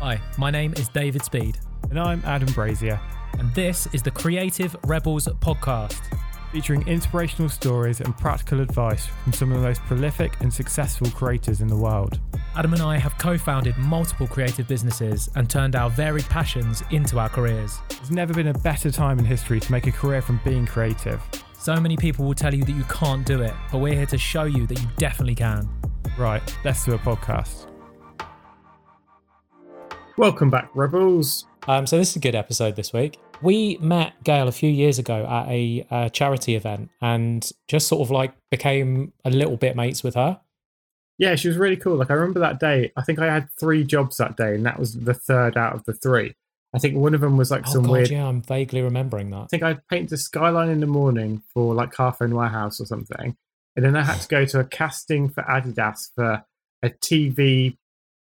Hi, my name is David Speed, And I'm Adam Brazier, and this is the Creative Rebels podcast. featuring inspirational stories and practical advice from some of the most prolific and successful creators in the world. Adam and I have co founded multiple creative businesses and turned our varied passions into our careers. There's never been a better time in history to make a career from being creative. So many people will tell you that you can't do it, but we're here to show you that you definitely can. Right, let's do a podcast. Welcome back, Rebels. Um, so, this is a good episode this week. We met Gail a few years ago at a, uh charity event and just sort of like became a little bit mates with her. Yeah, she was really cool. Like I remember that day. I think I had three jobs that day, and that was the third out of the three. I think one of them was like Oh, some God, weird. yeah, I'm vaguely remembering that. I think I painted paint the skyline in the morning for like Carphone Warehouse or something, and then I had to go to a casting for Adidas for a TV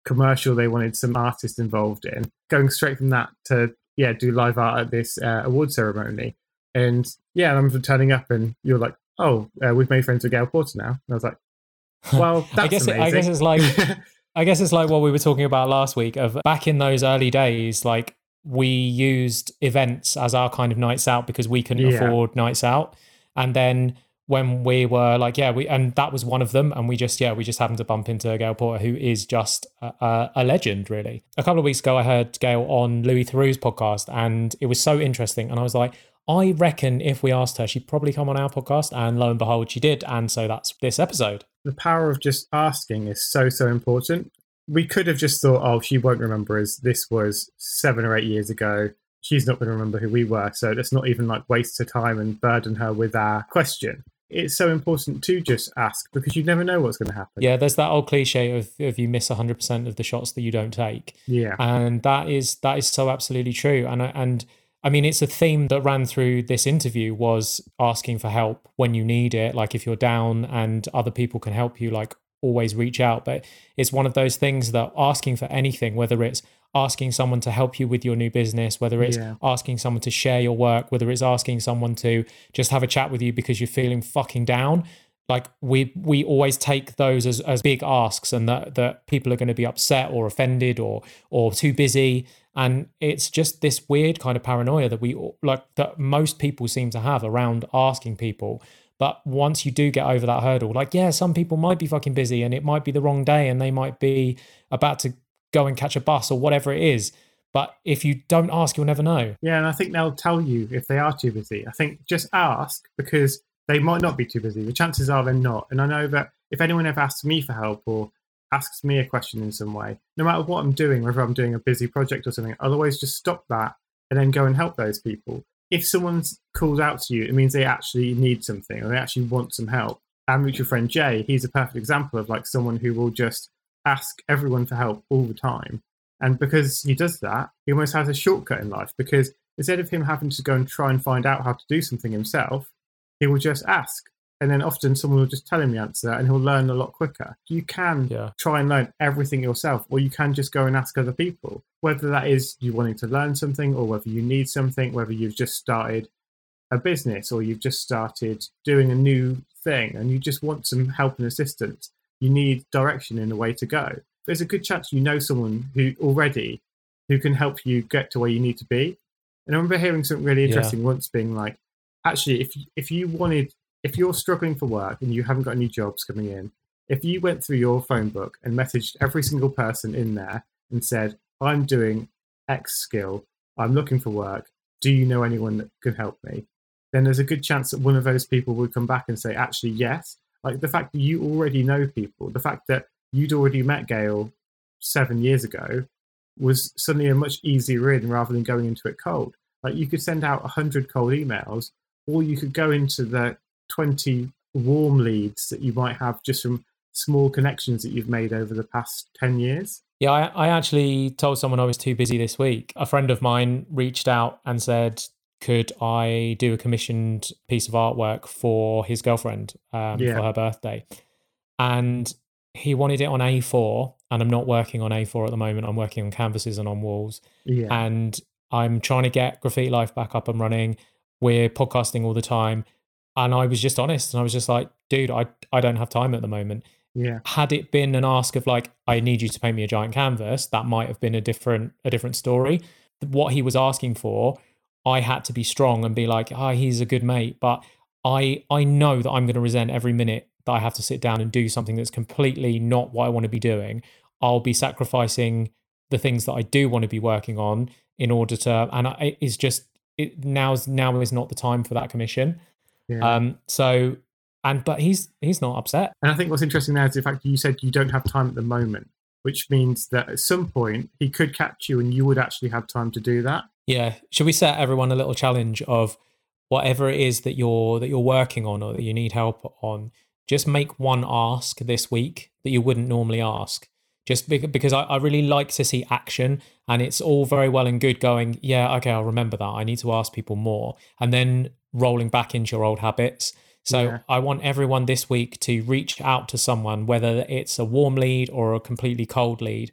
commercial they wanted some artists involved in. Going straight from that to yeah, do live art at this uh, award ceremony, and yeah, I remember turning up and you're like, oh, uh, we've made friends with Gail Porter now, and I was like, well, that's I guess it. I guess it's like I guess it's like what we were talking about last week of back in those early days, like we used events as our kind of nights out because we couldn't Yeah. afford nights out. And then when we were like, yeah, we and that was one of them, and we just yeah, we just happened to bump into Gail Porter, who is just a, a, legend, really. A couple of weeks ago, I heard Gail on Louis Theroux's podcast, and it was so interesting, and I was like. I reckon if we asked her, she'd probably come on our podcast, and lo and behold, she did. And so that's this episode. the power of just asking is so so important. We could have just thought, oh, she won't remember us. This was seven or eight years ago. She's not going to remember who we were, so let's not even like waste her time and burden her with our question. It's so important to just ask because you never know what's going to happen. Yeah, there's that old cliche of if you miss 100% of the shots that you don't take. yeah, And that is that is so absolutely true. And and I mean it's a theme that ran through this interview was asking for help when you need it, like if you're down and other people can help you like always reach out, but it's one of those things that asking for anything whether it's asking someone to help you with your new business, whether it's Yeah. asking someone to share your work, whether it's asking someone to just have a chat with you because you're feeling fucking down, like we we always take those as, as big asks and that that people are going to be upset or offended or or too busy and it's just this weird kind of paranoia that we like that most people seem to have around asking people but once you do get over that hurdle like yeah some people might be fucking busy and it might be the wrong day and they might be about to go and catch a bus or whatever it is but if you don't ask you'll never know yeah, and I think they'll tell you if they are too busy. I think just ask because they might not be too busy. The chances are they're not. And I know that if anyone ever asks me for help or asks me a question in some way, no matter what I'm doing, whether I'm doing a busy project or something, I'll always just stop that and then go and help those people. If someone calls out to you, it means they actually need something or they actually want some help. Our mutual friend Jay, he's a perfect example of like someone who will just ask everyone for help all the time. And because he does that, he almost has a shortcut in life because instead of him having to go and try and find out how to do something himself, he will just ask. And then often someone will just tell him the answer and he'll learn a lot quicker. You can Yeah. try and learn everything yourself, or you can just go and ask other people, whether that is you wanting to learn something, or whether you need something, whether you've just started a business or you've just started doing a new thing and you just want some help and assistance. You need direction in the way to go. There's a good chance you know someone who already who can help you get to where you need to be. And I remember hearing something really Yeah. interesting once being like, actually, if if you wanted, if you're struggling for work and you haven't got any jobs coming in, if you went through your phone book and messaged every single person in there and said, I'm doing X skill, I'm looking for work, do you know anyone that could help me? Then there's a good chance that one of those people would come back and say, actually, yes. Like the fact that you already know people, the fact that you'd already met Gail seven years ago was suddenly a much easier in rather than going into it cold. Like you could send out 100 cold emails, or you could go into the 20 warm leads that you might have just from small connections that you've made over the past 10 years. Yeah, I, I actually told someone I was too busy this week. A friend of mine reached out and said, could I do a commissioned piece of artwork for his girlfriend um, Yeah. for her birthday? And he wanted it on A4, and I'm not working on A4 at the moment. I'm working on canvases and on walls. Yeah. And I'm trying to get Graffiti Life back up and running. We're podcasting all the time. And I was just honest and I was just like, dude, I, I don't have time at the moment. Yeah. Had it been an ask of like, I need you to paint me a giant canvas, that might have been a different a different story. What he was asking for, I had to be strong and be like, ah, oh, he's a good mate, but I I know that I'm going to resent every minute that I have to sit down and do something that's completely not what I want to be doing. I'll be sacrificing the things that I do want to be working on in order to, and I, it's just it now's now is not the time for that commission. Yeah. Um, so and but he's he's not upset. And I think what's interesting there is is the fact you said you don't have time at the moment, which means that at some point he could catch you and you would actually have time to do that. Yeah. Should we set everyone a little challenge of whatever it is that you're that you're working on or that you need help on? Just make one ask this week that you wouldn't normally ask. Just because I, I really like to see action, and it's all very well and good going, yeah, okay, I'll remember that. I need to ask people more, and then rolling back into your old habits. So yeah. I want everyone this week to reach out to someone, whether it's a warm lead or a completely cold lead.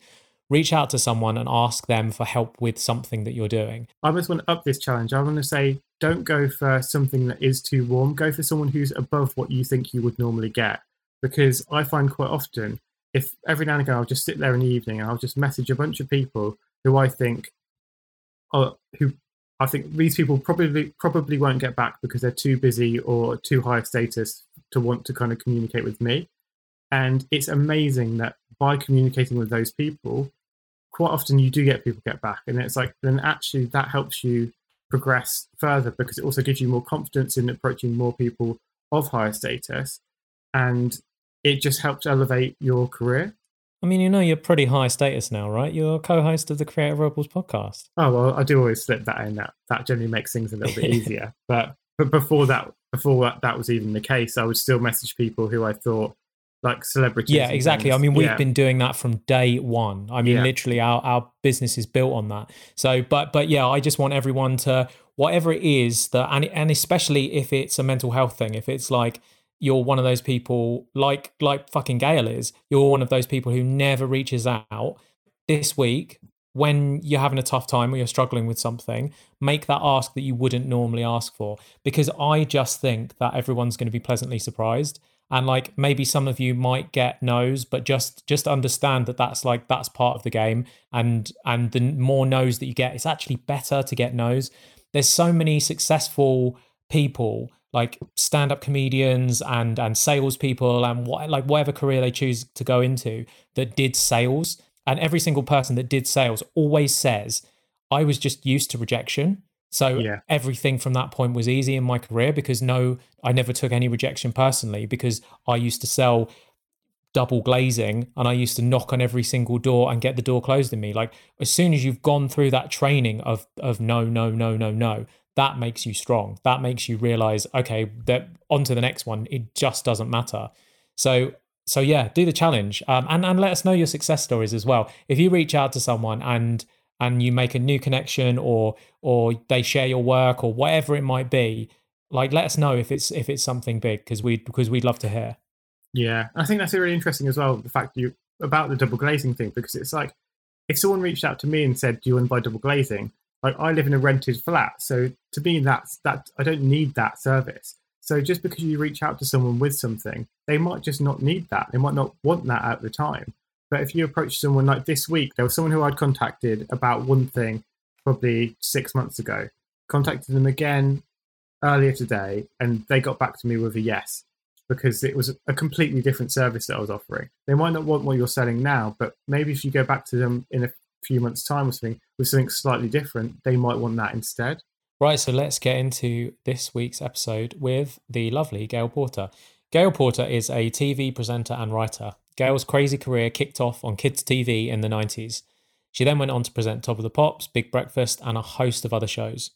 Reach out to someone and ask them for help with something that you're doing. I just want to up this challenge. I want to say don't go for something that is too warm. Go for someone who's above what you think you would normally get. Because I find quite often, if every now and again I'll just sit there in the evening and I'll just message a bunch of people who I think, oh, who I think these people probably probably won't get back because they're too busy or too high status to want to kind of communicate with me. And it's amazing that by communicating with those people, quite often you do get people get back. And it's like then actually that helps you progress further because it also gives you more confidence in approaching more people of higher status. And it just helps elevate your career. I mean, you know, you're pretty high status now, right? You're co-host of the Creative Rebels podcast. Oh well, I do always slip that in. That that generally makes things a little bit easier. but but before that, before that, that was even the case, I would still message people who I thought like celebrities. Yeah, exactly. I mean, we've yeah. been doing that from day one. I mean, yeah. literally, our our business is built on that. So, but but yeah, I just want everyone to whatever it is that, and and especially if it's a mental health thing, if it's like you're one of those people like like fucking Gail is. You're one of those people who never reaches out. This week, when you're having a tough time or you're struggling with something, make that ask that you wouldn't normally ask for. Because I just think that everyone's going to be pleasantly surprised. And like maybe some of you might get no's, but just just understand that that's like that's part of the game. And and the more no's that you get, it's actually better to get no's. There's so many successful people like stand-up comedians and and salespeople and what like whatever career they choose to go into that did sales. And every single person that did sales always says, I was just used to rejection. So yeah. everything from that point was easy in my career because no, I never took any rejection personally because I used to sell double glazing and I used to knock on every single door and get the door closed in me. Like as soon as you've gone through that training of of no, no, no, no, no, that makes you strong. That makes you realize, okay, that on to the next one. It just doesn't matter. So so yeah, do the challenge, um, and and let us know your success stories as well. If you reach out to someone and and you make a new connection, or or they share your work, or whatever it might be, like let us know if it's if it's something big because we because we'd love to hear. Yeah, I think that's really interesting as well. The fact you about the double glazing thing because it's like if someone reached out to me and said, "Do you want to buy double glazing?" Like I live in a rented flat, so to me that's that I don't need that service. So just because you reach out to someone with something, they might just not need that. They might not want that at the time. But if you approach someone like this week, there was someone who I'd contacted about one thing probably six months ago. Contacted them again earlier today, and they got back to me with a yes because it was a completely different service that I was offering. They might not want what you're selling now, but maybe if you go back to them in a few months' time or something with something slightly different, they might want that instead. Right, so let's get into this week's episode with the lovely Gail Porter. Gail Porter is a TV presenter and writer. Gail's crazy career kicked off on kids' TV in the 90s. She then went on to present Top of the Pops, Big Breakfast, and a host of other shows.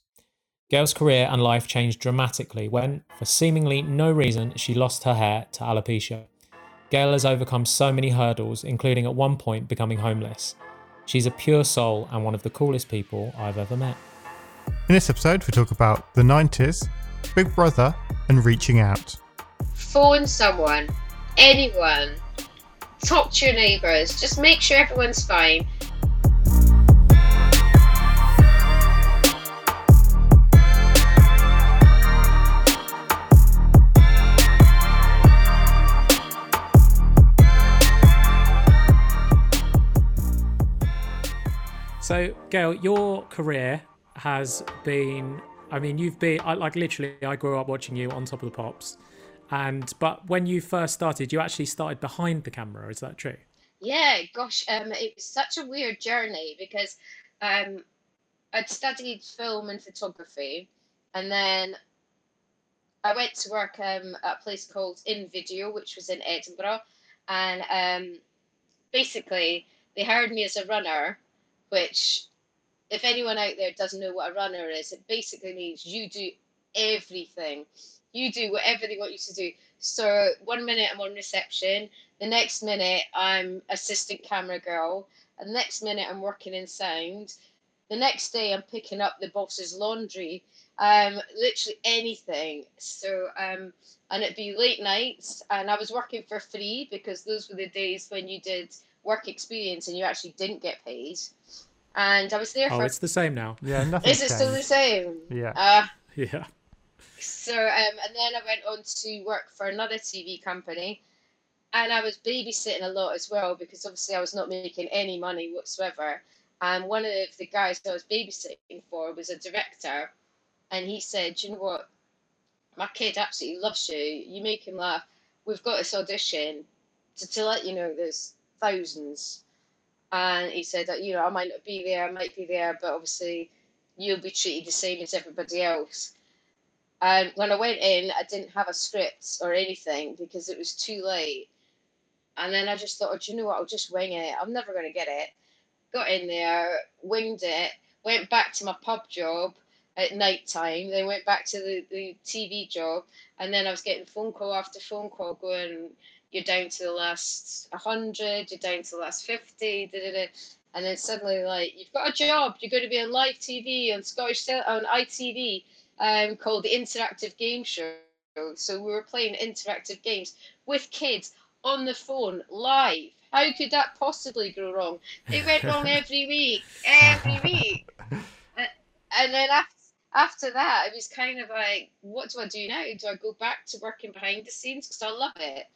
Gail's career and life changed dramatically when, for seemingly no reason, she lost her hair to alopecia. Gail has overcome so many hurdles, including at one point becoming homeless. She's a pure soul and one of the coolest people I've ever met. In this episode, we talk about the 90s, Big Brother, and reaching out. Phone someone, anyone, talk to your neighbours, just make sure everyone's fine So, Gail, your career has been. I mean, you've been I, like literally. I grew up watching you on Top of the Pops, and but when you first started, you actually started behind the camera. Is that true? Yeah, gosh, um, it was such a weird journey because um, I'd studied film and photography, and then I went to work um, at a place called In Video, which was in Edinburgh, and um, basically they hired me as a runner, which, if anyone out there doesn't know what a runner is, it basically means you do everything. You do whatever they want you to do. So one minute I'm on reception, the next minute I'm assistant camera girl, and the next minute I'm working in sound. The next day I'm picking up the boss's laundry. Um, literally anything. So um, and it'd be late nights, and I was working for free because those were the days when you did work experience and you actually didn't get paid. And I was there Oh, for. it's the same now. Yeah, nothing. Is it still the same? Yeah. Uh, Yeah. so um, and then I went on to work for another TV company, and I was babysitting a lot as well because obviously I was not making any money whatsoever. And one of the guys I was babysitting for was a director, and he said, "You know what? My kid absolutely loves you. You make him laugh. We've got this audition to, to let you know there's thousands." And he said that you know I might not be there, I might be there, but obviously you'll be treated the same as everybody else. And when I went in, I didn't have a script or anything because it was too late. And then I just thought, oh, do you know what? I'll just wing it. I'm never going to get it. Got in there, winged it, went back to my pub job at night time, then went back to the, the TV job. And then I was getting phone call after phone call going, you're down to the last 100, you're down to the last 50, da, da, da. And then suddenly, like, you've got a job, you're going to be on live TV on Scottish, on ITV um, called the Interactive Game Show. So we were playing interactive games with kids on the phone live. How could that possibly go wrong? It went wrong every week, every week. And then after, after that, it was kind of like, what do I do now? Do I go back to working behind the scenes? Because I love it.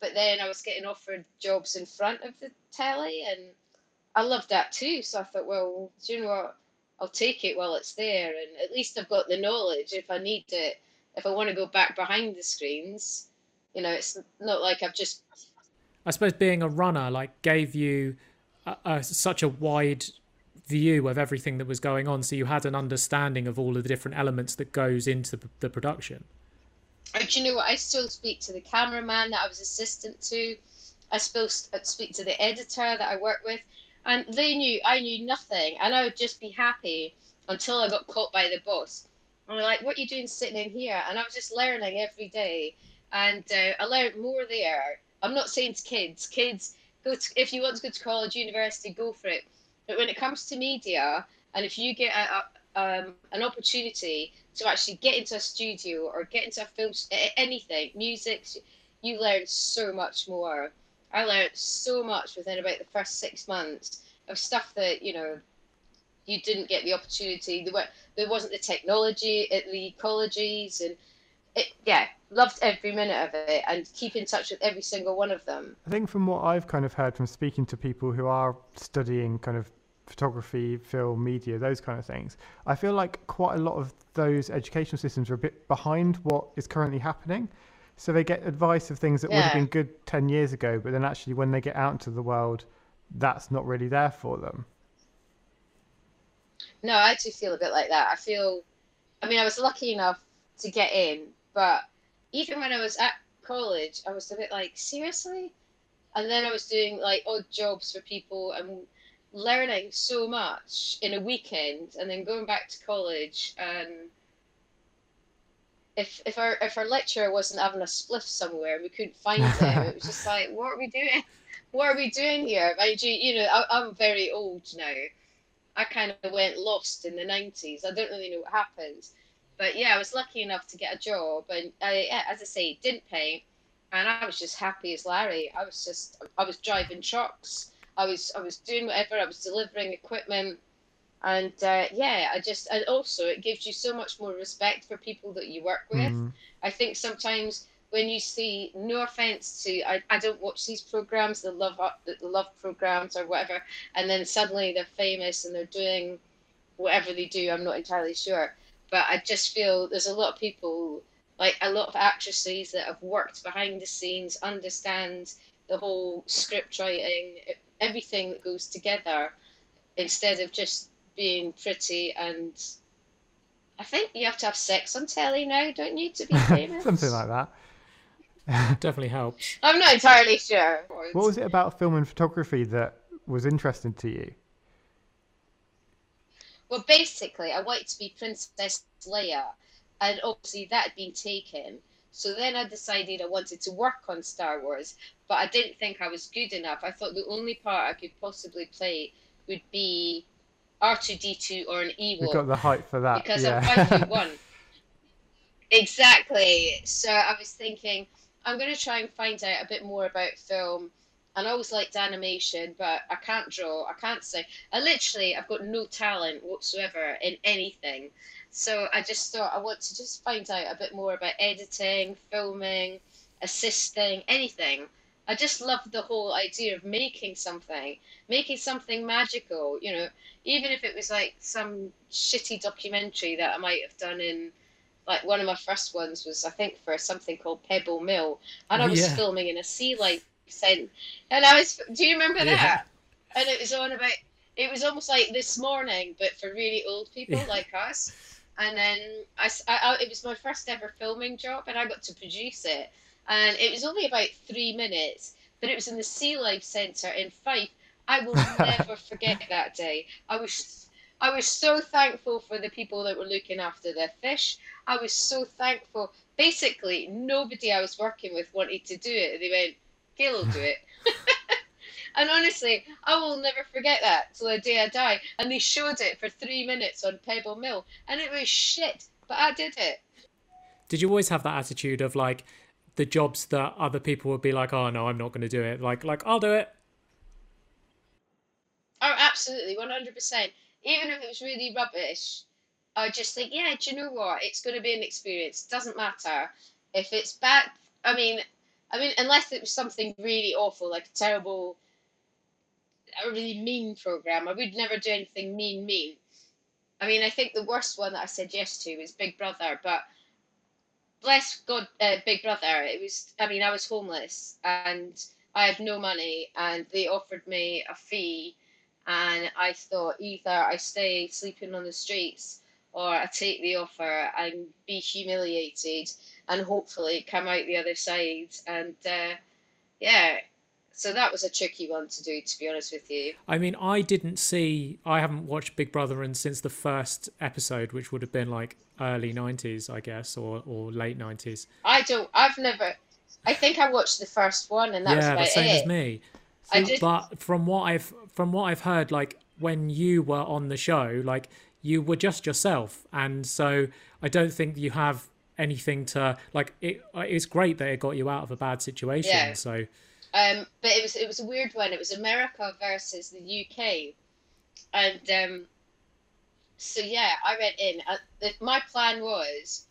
But then I was getting offered jobs in front of the telly, and I loved that too. So I thought, well, do you know what? I'll take it while it's there, and at least I've got the knowledge if I need it. If I want to go back behind the screens, you know, it's not like I've just I suppose being a runner like gave you a, a, such a wide view of everything that was going on, so you had an understanding of all of the different elements that goes into the, the production. Do you know what? I still speak to the cameraman that I was assistant to. I still speak to the editor that I work with, and they knew I knew nothing, and I would just be happy until I got caught by the boss. And they're like, "What are you doing sitting in here?" And I was just learning every day, and uh, I learned more there. I'm not saying to kids, kids go to, if you want to go to college, university, go for it. But when it comes to media, and if you get a, um, an opportunity to actually get into a studio or get into a film, anything, music, you learn so much more. I learned so much within about the first six months of stuff that you know you didn't get the opportunity. There were there wasn't the technology at the colleges, and it, yeah, loved every minute of it, and keep in touch with every single one of them. I think from what I've kind of heard from speaking to people who are studying kind of photography, film, media, those kind of things, I feel like quite a lot of those educational systems are a bit behind what is currently happening. So they get advice of things that would have been good 10 years ago, but then actually when they get out into the world, that's not really there for them. No, I do feel a bit like that. I feel, I mean, I was lucky enough to get in, but even when I was at college, I was a bit like, seriously? And then I was doing like odd jobs for people and learning so much in a weekend, and then going back to college. And if if our if our lecturer wasn't having a spliff somewhere, we couldn't find him. it was just like, what are we doing? What are we doing here? Mind you, you know, I, I'm very old now. I kind of went lost in the 90s. I don't really know what happened. But yeah, I was lucky enough to get a job. And I, yeah, as I say, didn't pay. And I was just happy as Larry. I was just, I was driving trucks. I was, I was doing whatever. I was delivering equipment. And uh, yeah, I just, and also it gives you so much more respect for people that you work with. Mm. I think sometimes when you see, no offense to, I, I don't watch these programs, the love the love programs or whatever, and then suddenly they're famous and they're doing whatever they do. I'm not entirely sure, but I just feel there's a lot of people, like a lot of actresses that have worked behind the scenes, understand the whole script writing, everything that goes together, instead of just being pretty and I think you have to have sex on telly now, don't you, to be famous? Something like that. Definitely helps. I'm not entirely sure. What was it about film and photography that was interesting to you? Well, basically, I wanted to be Princess Leia, and obviously that had been taken. So then I decided I wanted to work on Star Wars, but I didn't think I was good enough. I thought the only part I could possibly play would be R2D2 or an Ewok. You've got the height for that. Because yeah. I'm five foot one. Exactly. So I was thinking, I'm going to try and find out a bit more about film. And I always liked animation, but I can't draw. I can't sing. I literally, I've got no talent whatsoever in anything. So I just thought I want to just find out a bit more about editing, filming, assisting, anything. I just love the whole idea of making something, making something magical. You know, even if it was like some shitty documentary that I might have done in, like one of my first ones was I think for something called Pebble Mill, and I was Yeah. filming in a sea life cent, and I was. Do you remember Yeah. that? And it was on about. It was almost like this morning, but for really old people Yeah. like us. And then I, I- it was my first ever filming job, and I got to produce it. And it was only about three minutes, but it was in the Sea Life Centre in Fife. I will never forget that day. I was, I was so thankful for the people that were looking after their fish. I was so thankful. Basically, nobody I was working with wanted to do it. They went, "Gail will do it." and honestly, I will never forget that till the day I die. And they showed it for three minutes on Pebble Mill, and it was shit, but I did it. Did you always have that attitude of like the jobs that other people would be like, "Oh no, I'm not going to do it." Like, like I'll do it. Oh, absolutely, one hundred percent. Even if it was really rubbish, I just think, yeah, do you know what? It's going to be an experience. Doesn't matter if it's bad. I mean, I mean, unless it was something really awful, like a terrible, a really mean program, I would never do anything mean, mean. I mean, I think the worst one that I said yes to was Big Brother, but bless God, uh, Big Brother. It was. I mean, I was homeless and I had no money, and they offered me a fee and I thought either I stay sleeping on the streets or I take the offer and be humiliated and hopefully come out the other side. And uh, yeah, so that was a tricky one to do, to be honest with you. I mean, I didn't see. I haven't watched Big Brother and since the first episode, which would have been like early '90s, I guess, or or late '90s. I don't. I've never. I think I watched the first one, and that was yeah, about the same it. as me. I did- But from what I've from what I've heard, like when you were on the show, like you were just yourself, and so I don't think you have anything to like. It uh, it's great that it got you out of a bad situation. Yeah. So Um, but it was it was a weird one. It was America versus the UK, and um, so yeah, I went in. Uh, the, my plan was,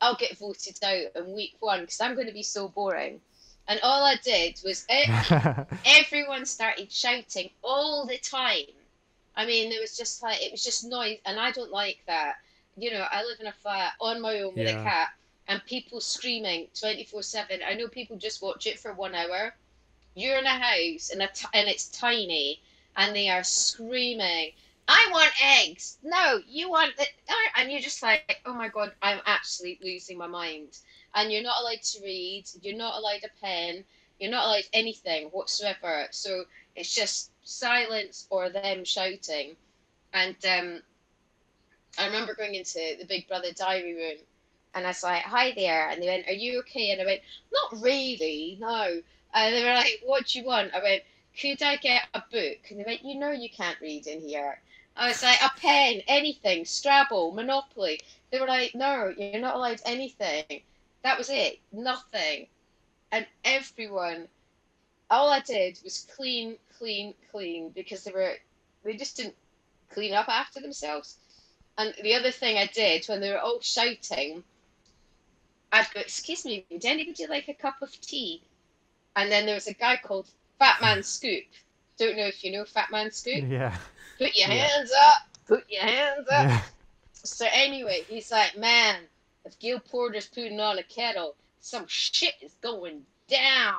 I'll get voted out in week one because I'm going to be so boring. And all I did was e- everyone started shouting all the time. I mean, it was just like it was just noise, and I don't like that. You know, I live in a flat on my own with a cat, and people screaming twenty four seven. I know people just watch it for one hour. You're in a house, and a t- and it's tiny, and they are screaming. I want eggs. No, you want the, and you're just like, oh my god, I'm actually losing my mind. And you're not allowed to read. You're not allowed a pen. You're not allowed anything whatsoever. So it's just silence or them shouting. And um, I remember going into the Big Brother diary room, and I was like, "Hi there," and they went, "Are you okay?" And I went, "Not really, no." And they were like, "What do you want?" I went, "Could I get a book?" And they went, "You know you can't read in here." I was like, "A pen, anything, Scrabble, Monopoly." They were like, "No, you're not allowed anything." That was it, nothing. And everyone, all I did was clean, clean, clean because they were, they just didn't clean up after themselves. And the other thing I did when they were all shouting, I'd go, excuse me, would anybody like a cup of tea? And then there was a guy called Fat Man Scoop. Don't know if you know Fat Man Scoop. Yeah. Put your Yeah. hands up. Put your hands up. Yeah. So anyway, he's like, man, if Gail Porter's putting on a kettle, some shit is going down.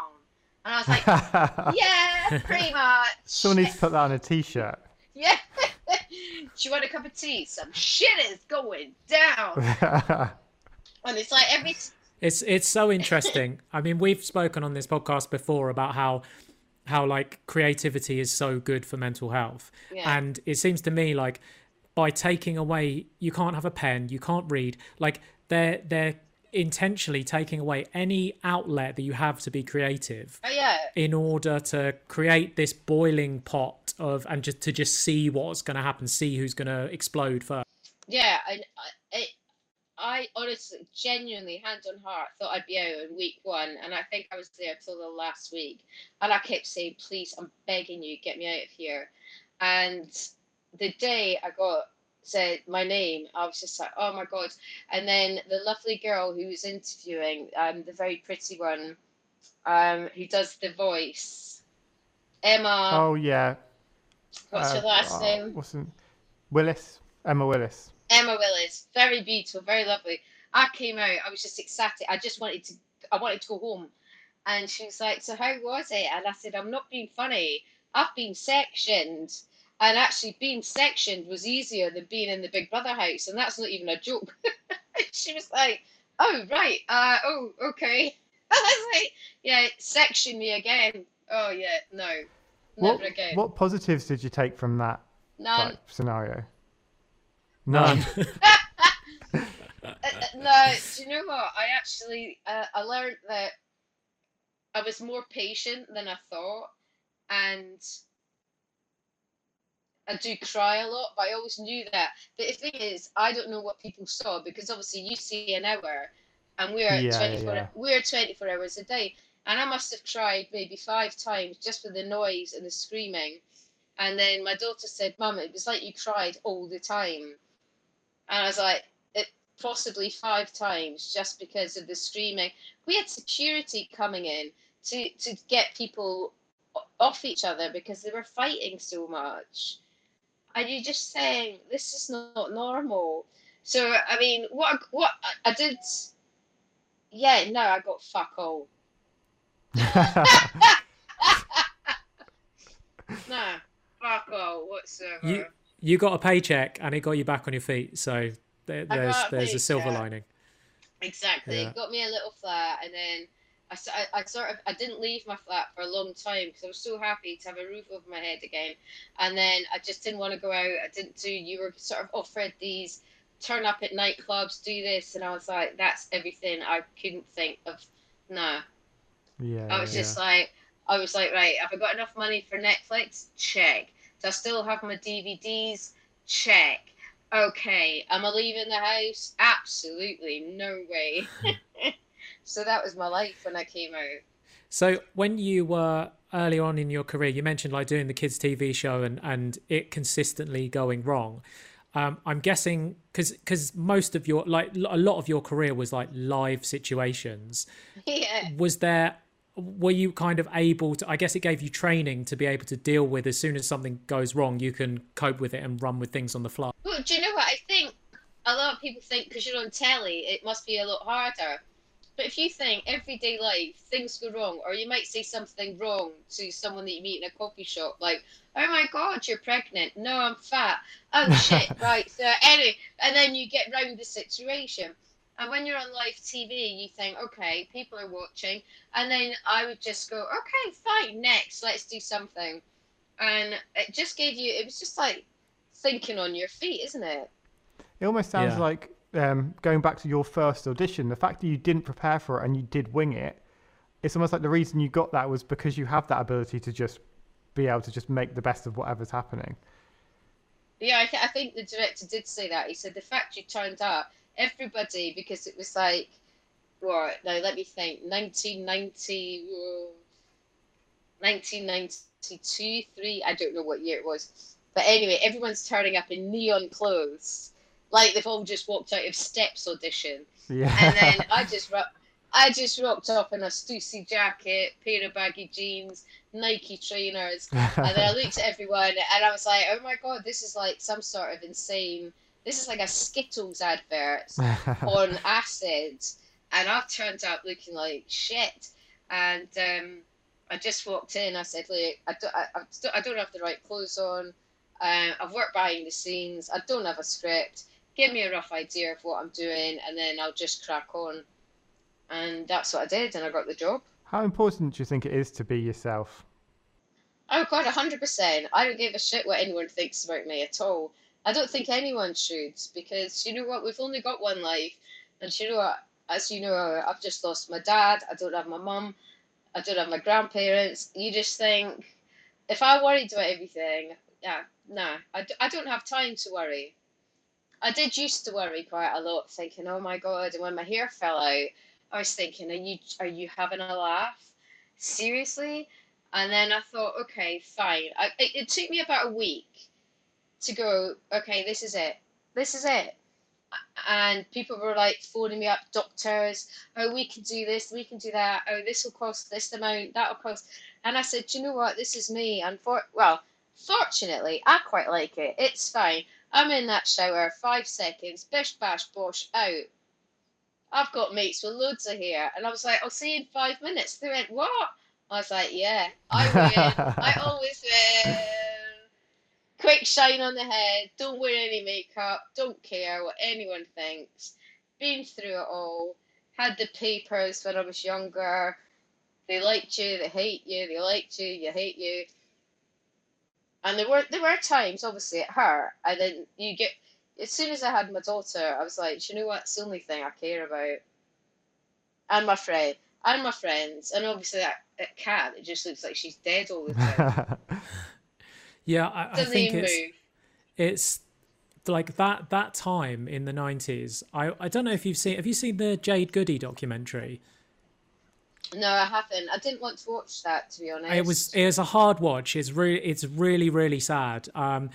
And I was like, yeah, pretty much. Someone needs to put that on a t-shirt. Yeah. Do you want a cup of tea? Some shit is going down. And it's like every It's it's so interesting. I mean, we've spoken on this podcast before about how how like creativity is so good for mental health. Yeah. And it seems to me like by taking away you can't have a pen, you can't read, like they're they're intentionally taking away any outlet that you have to be creative oh yeah, in order to create this boiling pot of and just to just see what's going to happen, see who's going to explode first. yeah. I, uh, I, I honestly, genuinely, hand on heart, thought I'd be out in week one, and I think I was there till the last week. And I kept saying, "Please, I'm begging you, get me out of here." And the day I got said my name, I was just like, "Oh my god!" And then the lovely girl who was interviewing, um, the very pretty one, um, who does the voice, Emma. oh yeah. what's her Uh, last oh, name? Willis. Emma Willis. Emma Willis, very beautiful, very lovely. I came out, I was just ecstatic. I just wanted to, I wanted to go home. And she was like, "So how was it?" And I said, "I'm not being funny. I've been sectioned, and actually being sectioned was easier than being in the Big Brother house, and that's not even a joke." she was like, "Oh right, uh, oh okay." I was like, "Yeah, section me again." Oh yeah, no, never What, again. what positives did you take from that None. like, scenario? None. Uh, no, do you know what? I actually uh, I learned that I was more patient than I thought, and I do cry a lot, but I always knew that. But the thing is, I don't know what people saw because obviously you see an hour, and we're Yeah, twenty four. yeah. We're twenty four hours a day, and I must have cried maybe five times just for the noise and the screaming. And then my daughter said, "Mum, it was like you cried all the time," and I was like, "It possibly five times just because of the streaming. We had security coming in to to get people off each other because they were fighting so much. And you're just saying this is not normal. So I mean, what I- what I- I did, yeah, no, I got fuck all. No, fuck all whatsoever. You you got a paycheck and it got you back on your feet, so there, I a there's a silver lining. Exactly. Yeah. Got me a little flat, and then I I sort of I didn't leave my flat for a long time because I was so happy to have a roof over my head again. And then I just didn't want to go out. I didn't do. You were sort of offered these turn up at nightclubs, do this, and I was like, that's everything. I couldn't think of. No, yeah. I was yeah. just like, I was like, right, have I got enough money for Netflix? Check. Do I still have my DVDs? Check. Okay. Am I leaving the house? Absolutely no way. so that was my life when I came out. So when you were early on in your career, you mentioned like doing the kids TV show and and it consistently going wrong. Um, I'm guessing because because most of your like a lot of your career was like live situations. yeah. Was there were you kind of able to? I guess it gave you training to be able to deal with as soon as something goes wrong, you can cope with it and run with things on the fly. Well, do you know what? I think a lot of people think because you're on telly, it must be a lot harder. But if you think everyday life, things go wrong, or you might say something wrong to someone that you meet in a coffee shop, like, oh my God, you're pregnant. No, I'm fat. Oh shit, right. So, anyway, and then you get round the situation. And when you're on live TV, you think, okay, people are watching. And then I would just go, okay, fine, next, let's do something. And it just gave you, it was just like thinking on your feet, isn't it? It almost sounds Yeah. like um, going back to your first audition. The fact that you didn't prepare for it and you did wing it, it's almost like the reason you got that was because you have that ability to just be able to just make the best of whatever's happening. Yeah, I, th- I think the director did say that. He said the fact you turned up, everybody, because it was like, what? Now let me think. 1990, uh, 1992, three. I don't know what year it was, but anyway, everyone's turning up in neon clothes, like they've all just walked out of Steps audition. Yeah. And then I just ro- I just rocked up in a Stussy jacket, pair of baggy jeans, Nike trainers, and then I looked at everyone and I was like, oh my god, this is like some sort of insane. This is like a Skittles advert on acid, and I've turned up looking like shit. And um, I just walked in. I said, look, I don't, I, I don't- I don't have the right clothes on. Uh, I've worked behind the scenes. I don't have a script. Give me a rough idea of what I'm doing, and then I'll just crack on. And that's what I did, and I got the job. How important do you think it is to be yourself? Oh god, hundred percent. I don't give a shit what anyone thinks about me at all. I don't think anyone should because you know what? We've only got one life, and you know what? As you know, I've just lost my dad. I don't have my mum. I don't have my grandparents. You just think if I worried about everything, yeah, nah, I, d- I don't have time to worry. I did used to worry quite a lot, thinking, oh my god, and when my hair fell out, I was thinking, are you are you having a laugh? Seriously? And then I thought, okay, fine. I, it, it took me about a week to go, okay, this is it. This is it. And people were like phoning me up, doctors, oh, we can do this, we can do that, oh, this will cost this amount, that will cost. And I said, "Do you know what? This is me. And for, well, fortunately, I quite like it. It's fine. I'm in that shower, five seconds, bish bash bosh, out. I've got mates with loads of hair. And I was like, I'll see you in five minutes. They went, What? I was like, Yeah, I win. I always win. Quick shine on the head. Don't wear any makeup. Don't care what anyone thinks. Been through it all. Had the papers when I was younger. They liked you, they hate you, they liked you, you hate you. And there were there were times, obviously, it hurt. And then you get as soon as I had my daughter, I was like, you know what? It's the only thing I care about. And my friend, and my friends, and obviously that, that cat. It just looks like she's dead all the time. Yeah, I, I think it's move. it's like that that time in the nineties. I I don't know if you've seen have you seen the Jade Goody documentary? No, I haven't. I didn't want to watch that to be honest. It was it was a hard watch. It's really it's really really sad. Um,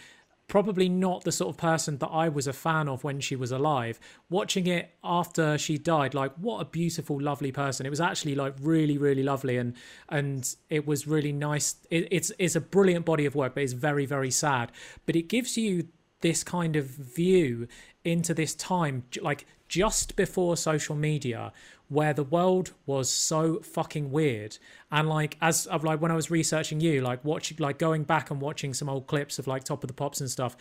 probably not the sort of person that I was a fan of when she was alive. Watching it after she died, like what a beautiful, lovely person. It was actually like really really lovely, and and it was really nice. It, it's it's a brilliant body of work, but it's very very sad. But it gives you this kind of view into this time, like just before social media, where the world was so fucking weird. And like as of like when I was researching you, like watching, like going back and watching some old clips of like Top of the Pops and stuff,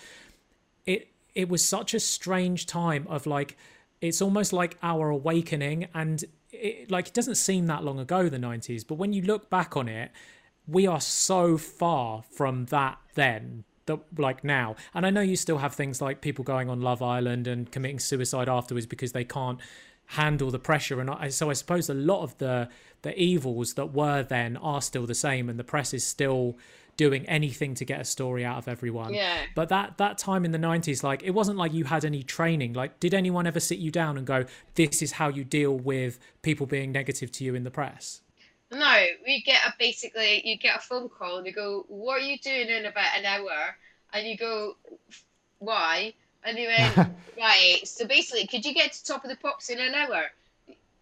it it was such a strange time of like it's almost like our awakening and it like it doesn't seem that long ago the 90s but when you look back on it we are so far from that then that like now and i know you still have things like people going on love island and committing suicide afterwards because they can't handle the pressure and I, so i suppose a lot of the the evils that were then are still the same and the press is still doing anything to get a story out of everyone Yeah. but that that time in the 90s like it wasn't like you had any training like did anyone ever sit you down and go this is how you deal with people being negative to you in the press No, we get a basically you get a phone call and they go, "What are you doing in about an hour?" And you go, "Why?" And went, "Right." So basically, could you get to top of the pops in an hour?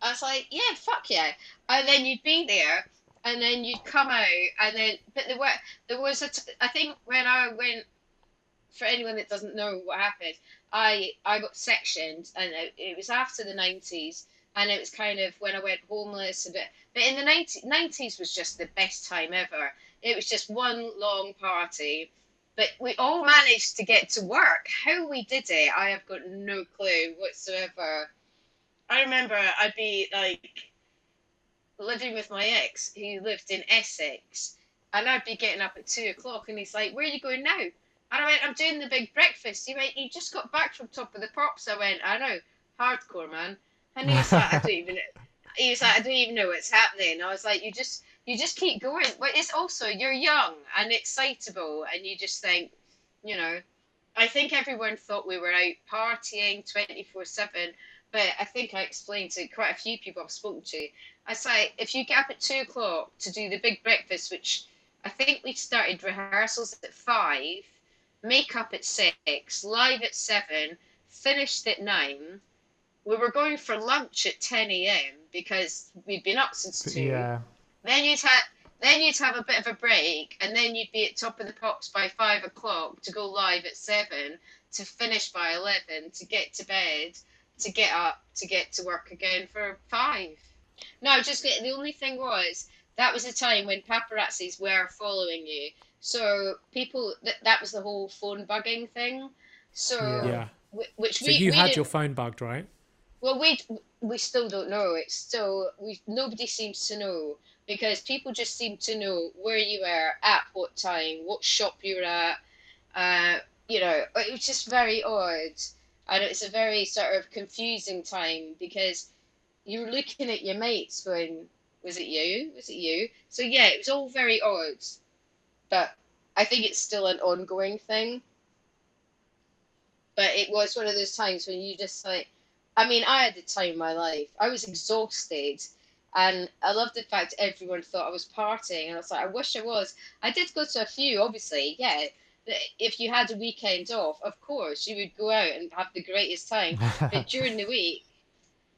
I was like, "Yeah, fuck yeah!" And then you'd be there, and then you'd come out, and then but there were there was a t- I think when I went. For anyone that doesn't know what happened, I I got sectioned, and it, it was after the nineties, and it was kind of when I went homeless a bit. But in the 90, 90s was just the best time ever. It was just one long party. But we all managed to get to work. How we did it, I have got no clue whatsoever. I remember I'd be like living with my ex who lived in Essex, and I'd be getting up at two o'clock, and he's like, Where are you going now? And I went, I'm doing the big breakfast. He went, You just got back from top of the pops. I went, I know, hardcore, man. And he was like, I don't even he was like, I don't even know what's happening. I was like, you just you just keep going. But it's also you're young and excitable, and you just think, you know, I think everyone thought we were out partying twenty four seven, but I think I explained to quite a few people I've spoken to. I say if you get up at two o'clock to do the big breakfast, which I think we started rehearsals at five, makeup at six, live at seven, finished at nine. We were going for lunch at 10 a.m. because we'd been up since two. Yeah. Then you'd have then you'd have a bit of a break, and then you'd be at top of the pops by five o'clock to go live at seven, to finish by eleven, to get to bed, to get up, to get to work again for five. No, just get, the only thing was that was a time when paparazzis were following you. So people that that was the whole phone bugging thing. So Yeah. Yeah. wh- which So we you we had didn't- your phone bugged, right? well, we we still don't know. It's still we nobody seems to know because people just seem to know where you were at what time, what shop you were at. Uh, you know, it was just very odd, and it's a very sort of confusing time because you're looking at your mates going, "Was it you? Was it you?" So yeah, it was all very odd, but I think it's still an ongoing thing. But it was one of those times when you just like. I mean, I had the time of my life. I was exhausted, and I loved the fact everyone thought I was partying, and I was like, I wish I was. I did go to a few, obviously, yeah. If you had a weekend off, of course, you would go out and have the greatest time. But during the week,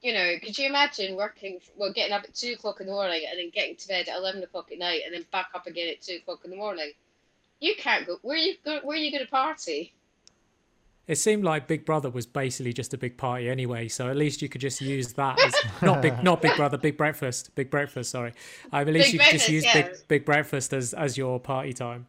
you know, could you imagine working, well, getting up at two o'clock in the morning and then getting to bed at eleven o'clock at night and then back up again at two o'clock in the morning? You can't go. Where you go? Where are you going to party? It seemed like Big Brother was basically just a big party anyway, so at least you could just use that as not big, not Big Brother, Big Breakfast, Big Breakfast. Sorry, um, at least Big you could just use yeah. Big Big Breakfast as as your party time.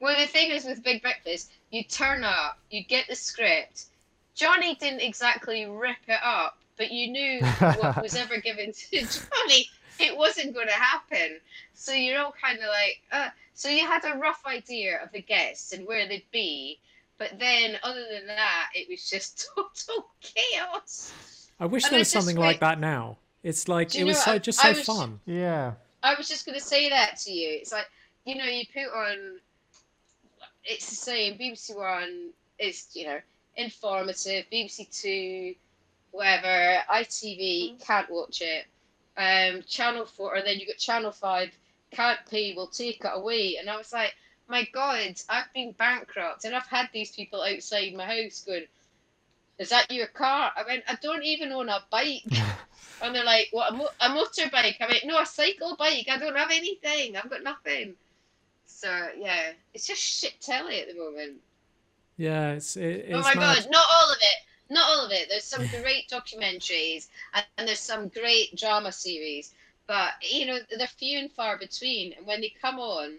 Well, the thing is with Big Breakfast, you turn up, you get the script. Johnny didn't exactly rip it up, but you knew what was ever given to Johnny. It wasn't going to happen. So you're all kind of like, uh, so you had a rough idea of the guests and where they'd be. But then, other than that, it was just total chaos. I wish And there was something wait- like that now. It's like it was know so just I so was- fun. yeah. I was just going to say that to you. It's like, you know, you put on, it's the same. BBC One is, you know, informative. BBC Two, whatever. ITV, can't watch it. Um, Channel 4, and then you got Channel 5, can't pay, will take it away. And I was like, my God, I've been bankrupt and I've had these people outside my house going, Is that your car? I went, I don't even own a bike. And they're like, what, a, mo- a motorbike? I went, no, a cycle bike. I don't have anything. I've got nothing. So, yeah, it's just shit telly at the moment. Yeah, it's it, oh it's oh my mad. God, not all of it. Not all of it. There's some great documentaries and, and there's some great drama series. But, you know, they're few and far between. And when they come on,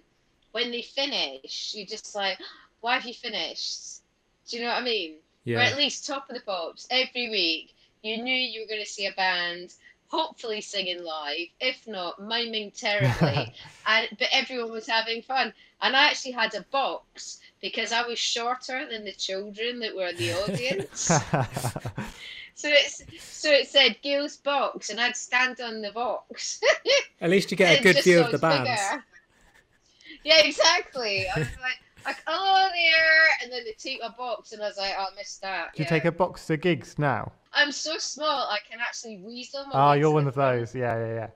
when they finish, you're just like, why have you finished? Do you know what I mean? Or at least top of the pops every week. You knew you were going to see a band, hopefully singing live, if not miming terribly, and but everyone was having fun. And I actually had a box because I was shorter than the children that were in the audience. so it's so it said Gail's box, and I'd stand on the box. at least you get a good view of the bands. bigger. Yeah, exactly. I was like, like, hello there, and then they take a box, and I was like, oh, I missed that. Do you take a box to gigs now? I'm so small, I can actually weasel my Oh, you're one of those. Yeah, yeah, yeah.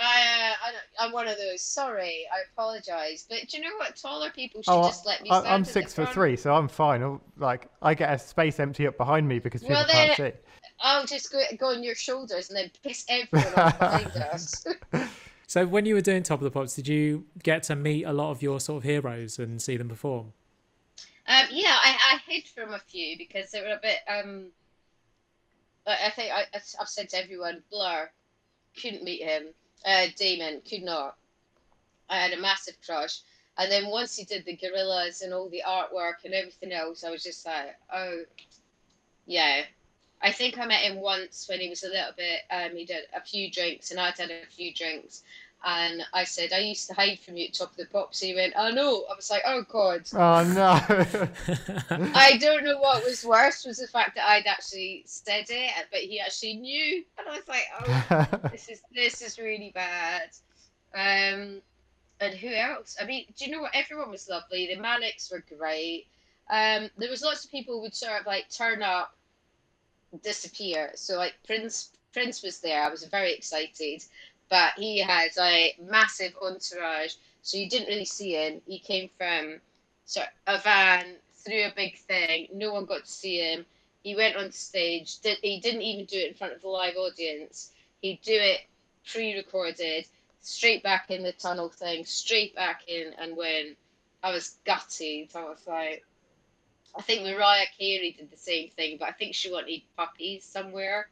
I, uh, I, I'm one of those. Sorry, I apologise. But do you know what? Taller people should Oh, just let me I, stand I'm six foot three, so I'm fine. I'll- Like, I get a space empty up behind me because people Well, can't see. I'll just go, go on your shoulders and then piss everyone off behind us. So when you were doing Top of the Pops, did you get to meet a lot of your sort of heroes and see them perform? Um, yeah, I, I hid from a few because they were a bit. Um, I think I, I've said to everyone, Blur, couldn't meet him. Uh, Damon could not. I had a massive crush, and then once he did the Gorillaz and all the artwork and everything else, I was just like, oh, yeah. I think I met him once when he was a little bit. Um, he did a few drinks, and I'd had a few drinks. And I said, I used to hide from you at Top of the Pops. He went, oh no. I was like, oh God. Oh no! I don't know what was worse was the fact that I'd actually said it, but he actually knew, and I was like, "Oh, this is this is really bad." Um, and who else? I mean, do you know what? Everyone was lovely. The Manics were great. Um, there was lots of people who would sort of like turn up, disappear. So like Prince Prince was there. I was very excited, but he had a massive entourage, so you didn't really see him. He came from sort of a van through a big thing. No one got to see him. He went on stage. Did, he didn't even do it in front of the live audience. He'd do it pre-recorded, straight back in the tunnel thing, straight back in, and when I was gutted. I was like, I think Mariah Carey did the same thing, but I think she wanted puppies somewhere.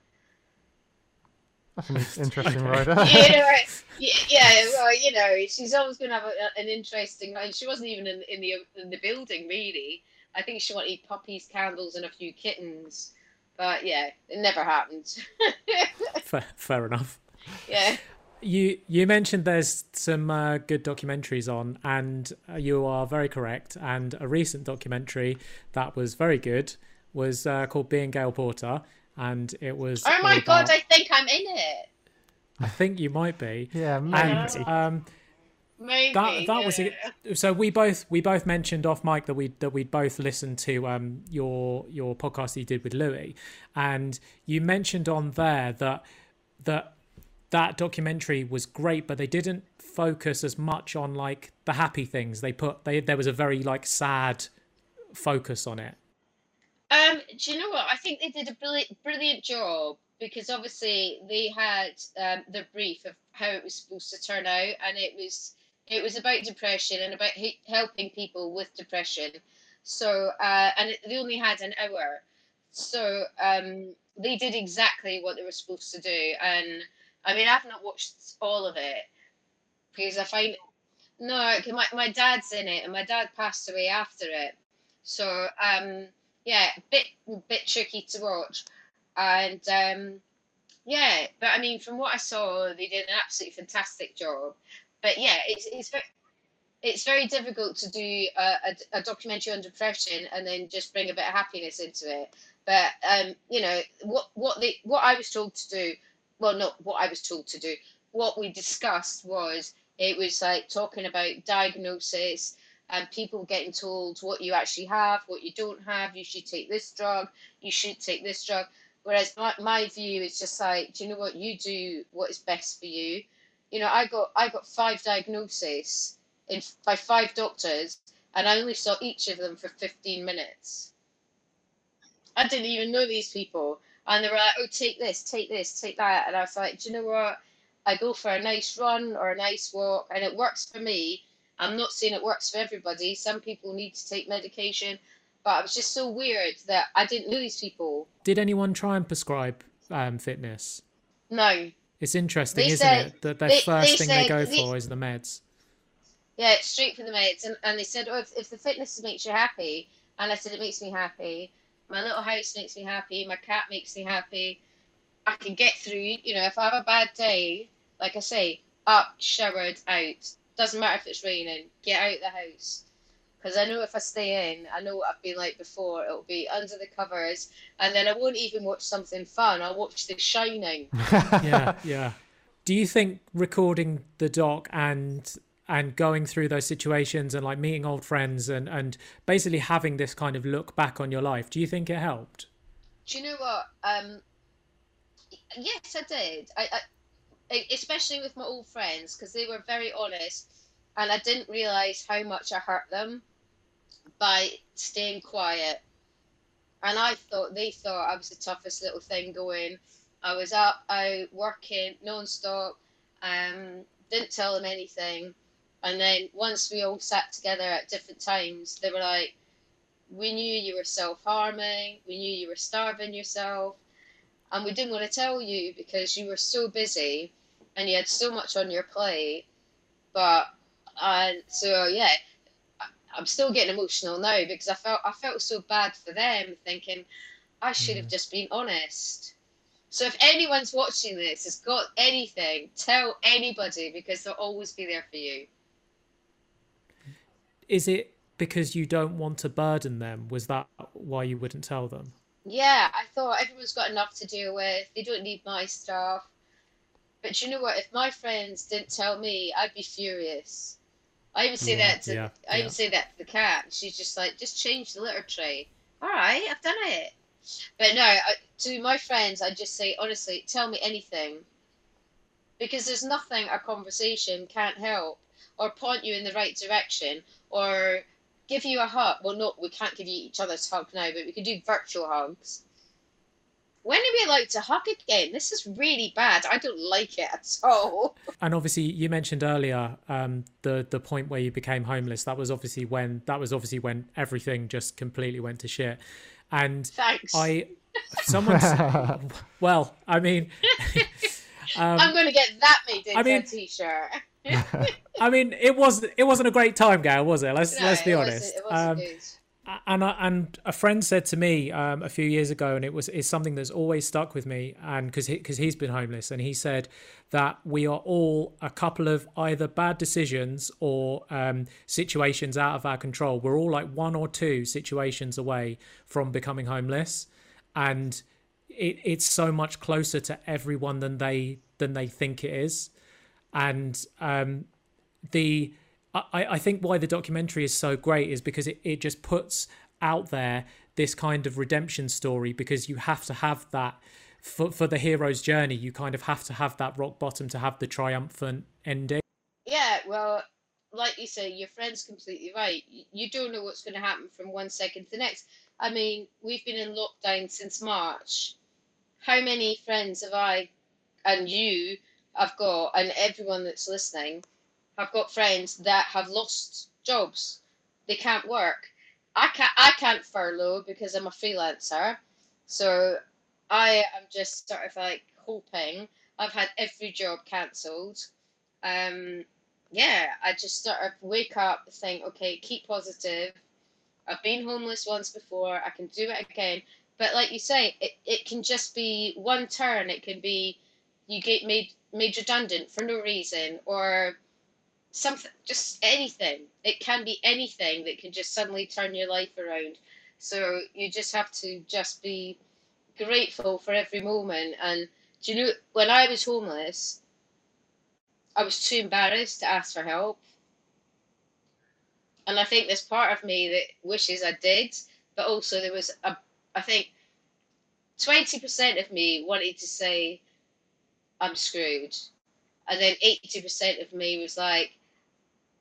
That's an interesting rider. you know, yeah, yeah, well, you know, she's always going to have a, an interesting. And she wasn't even in, in the in the building really. I think she wanted puppies, candles, and a few kittens. But yeah, it never happened. fair, fair enough. Yeah. You you mentioned there's some uh, good documentaries on, and you are very correct. And a recent documentary that was very good was uh, called Being Gail Porter, and it was. Oh my all god! I think I'm in it. I think you might be. yeah, And maybe. um, Maybe. that that was it. So we both we both mentioned off mic that we that we'd both listened to um your your podcast that you did with Louis, and you mentioned on there that that that documentary was great, but they didn't focus as much on like the happy things. They put they there was a very like sad focus on it. Um, do you know what? I think they did a brilliant, brilliant job because obviously they had um, the brief of how it was supposed to turn out, and it was it was about depression and about he- helping people with depression. So, uh, and it, they only had an hour, so um, they did exactly what they were supposed to do. And I mean, I've not watched all of it because I find no, my my dad's in it, and my dad passed away after it. So, um, yeah, bit bit tricky to watch, and um, yeah, but I mean, from what I saw, they did an absolutely fantastic job. But yeah, it's it's very it's very difficult to do a, a, a documentary on depression and then just bring a bit of happiness into it. But um, you know what what they what I was told to do, well, not what I was told to do. What we discussed was it was like talking about diagnosis and people getting told what you actually have, what you don't have. You should take this drug. You should take this drug. Whereas my, my view is just like, do you know what? You do what is best for you. You know, I got I got five diagnoses in by five doctors, and I only saw each of them for fifteen minutes. I didn't even know these people, and they were like, "Oh, take this, take this, take that," and I was like, "Do you know what? I go for a nice run or a nice walk, and it works for me. I'm not saying it works for everybody. Some people need to take medication, but it was just so weird that I didn't know these people. Did anyone try and prescribe um, fitness? No, It's interesting, They isn't said- it? That their they- first they thing they go the- for is the meds. Yeah, straight for the meds. And, and they said, oh, if, if the fitness makes you happy, and I said, it makes me happy. My little house makes me happy. My cat makes me happy. I can get through, you know, if I have a bad day, like I say, up, showered, out. Doesn't matter if it's raining, get out the house. Because I know if I stay in, I know what I've been like before. It'll be under the covers, and then I won't even watch something fun. I'll watch The Shining. yeah, yeah. Do you think recording the doc and and going through those situations and like meeting old friends and and basically having this kind of look back on your life, do you think it helped? Do you know what? Um, yes, I did. I, I especially with my old friends because they were very honest, and I didn't realize how much I hurt them by staying quiet. And I thought they thought I was the toughest little thing going. I was up, out working non-stop. Um, didn't tell them anything, and then once we all sat together at different times, they were like, "We knew you were self-harming. We knew you were starving yourself." and we didn't want to tell you because you were so busy and you had so much on your plate. But and so yeah, I'm still getting emotional now because I felt I felt so bad for them, thinking I should have mm. just been honest. So if anyone's watching this has got anything, tell anybody because they'll always be there for you. Is it because you don't want to burden them? Was that why you wouldn't tell them? Yeah, I thought everyone's got enough to deal with. They don't need my stuff. But you know what? If my friends didn't tell me, I'd be furious. I even say Yeah, that to yeah, I even yeah. say that to the cat. She's just like, just change the litter tray. All right, I've done it. But no, I, to my friends, I just say honestly, tell me anything, because there's nothing a conversation can't help or point you in the right direction or give you a hug. Well, no, we can't give you each other's hug now, but we can do virtual hugs. When are we allowed to hug again? This is really bad. I don't like it at all. And obviously, you mentioned earlier um, the the point where you became homeless. That was obviously when that was obviously when everything just completely went to shit. And Thanks. I, someone, well, I mean, um, I'm going to get that made into I mean- a t-shirt. I mean, it was it wasn't a great time, Gail, was it? Let's No, let's be wasn't- honest. It wasn't Um, and I, and a friend said to me um, a few years ago, and it was is something that's always stuck with me, and because because he, has been homeless, and he said that we are all a couple of either bad decisions or um, situations out of our control. We're all like one or two situations away from becoming homeless, and it, it's so much closer to everyone than they than they think it is, and um, the I, I think why the documentary is so great is because it, it just puts out there this kind of redemption story because you have to have that for, for the hero's journey you kind of have to have that rock bottom to have the triumphant ending Yeah, well, like you say, your friend's completely right. You don't know what's going to happen from one second to the next. I mean, we've been in lockdown since March. How many friends have I and you have got, and everyone that's listening, I've got friends that have lost jobs? They can't work. I can't. I can't furlough because I'm a freelancer. So I am just sort of like hoping. I've had every job cancelled. Um, yeah, I just sort of wake up, think, okay, keep positive. I've been homeless once before, I can do it again. But like you say, it, it can just be one turn. It can be you get made made redundant for no reason or something just anything. It can be anything that can just suddenly turn your life around. So you just have to just be grateful for every moment and do you know when I was homeless I was too embarrassed to ask for help. And I think there's part of me that wishes I did, but also there was a, I think, 20% of me wanted to say, I'm screwed. And then 80% of me was like,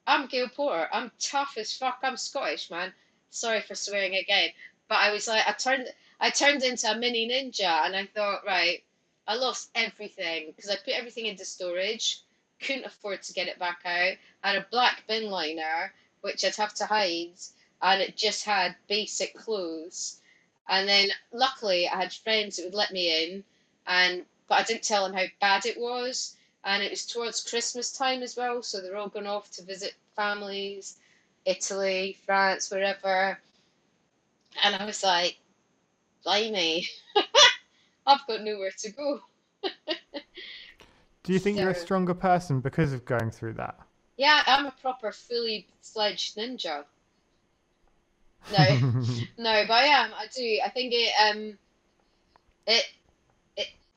I'm Gail Porter. I'm tough as fuck. I'm Scottish, man. Sorry for swearing again. But I was like, I turned, I turned into a mini ninja and I thought, right, I lost everything because I put everything into storage couldn't afford to get it back out. I had a black bin liner, which I'd have to hide, and it just had basic clothes. And then luckily I had friends that would let me in, and but I didn't tell them how bad it was. And it was towards Christmas time as well, so they're all going off to visit families, Italy, France, wherever. And I was like, blimey, I've got nowhere to go. Do you think you're a stronger person because of going through that? Yeah, I'm a proper fully fledged ninja. No, no, but I am. I do. I think it um it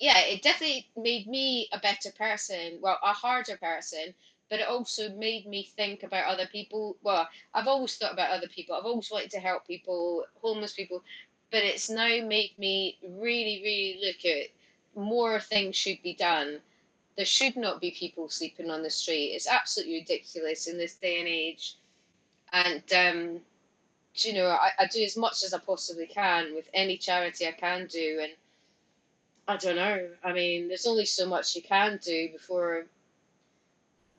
yeah, it definitely made me a better person, well, a harder person, but it also made me think about other people. Well, I've always thought about other people. I've always wanted to help people, homeless people, but it's now made me really, really look at more things should be done. There should not be people sleeping on the street. It's absolutely ridiculous in this day and age. And um, you know, I, I do as much as I possibly can with any charity I can do, and I don't know. I mean, there's only so much you can do before.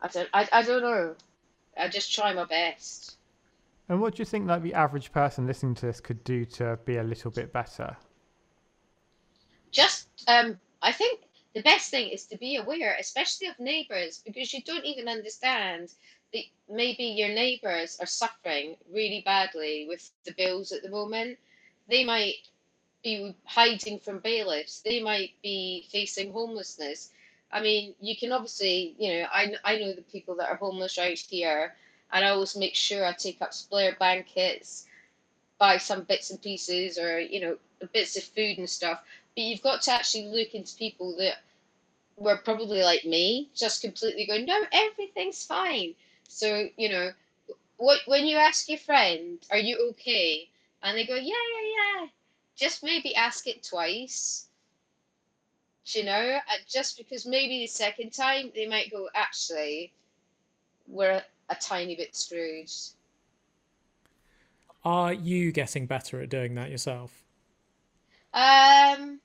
I don't. I, I don't know. I just try my best. and what do you think like the average person listening to this could do to be a little bit better? Just, um, I think the best thing is to be aware, especially of neighbours, because you don't even understand that maybe your neighbours are suffering really badly with the bills at the moment. They might be hiding from bailiffs. They might be facing homelessness. I mean, you can obviously, you know, I, I know the people that are homeless right here, and I always make sure I take up spare blankets, buy some bits and pieces, or you know, bits of food and stuff. But you've got to actually look into people that were probably like me, just completely going, no, everything's fine. So you know, what when you ask your friend, are you okay? And they go, yeah, yeah, yeah. Just maybe ask it twice. Do You know, Uh, just because maybe the second time they might go, actually, we're a tiny bit screwed. are you getting better at doing that yourself? Um,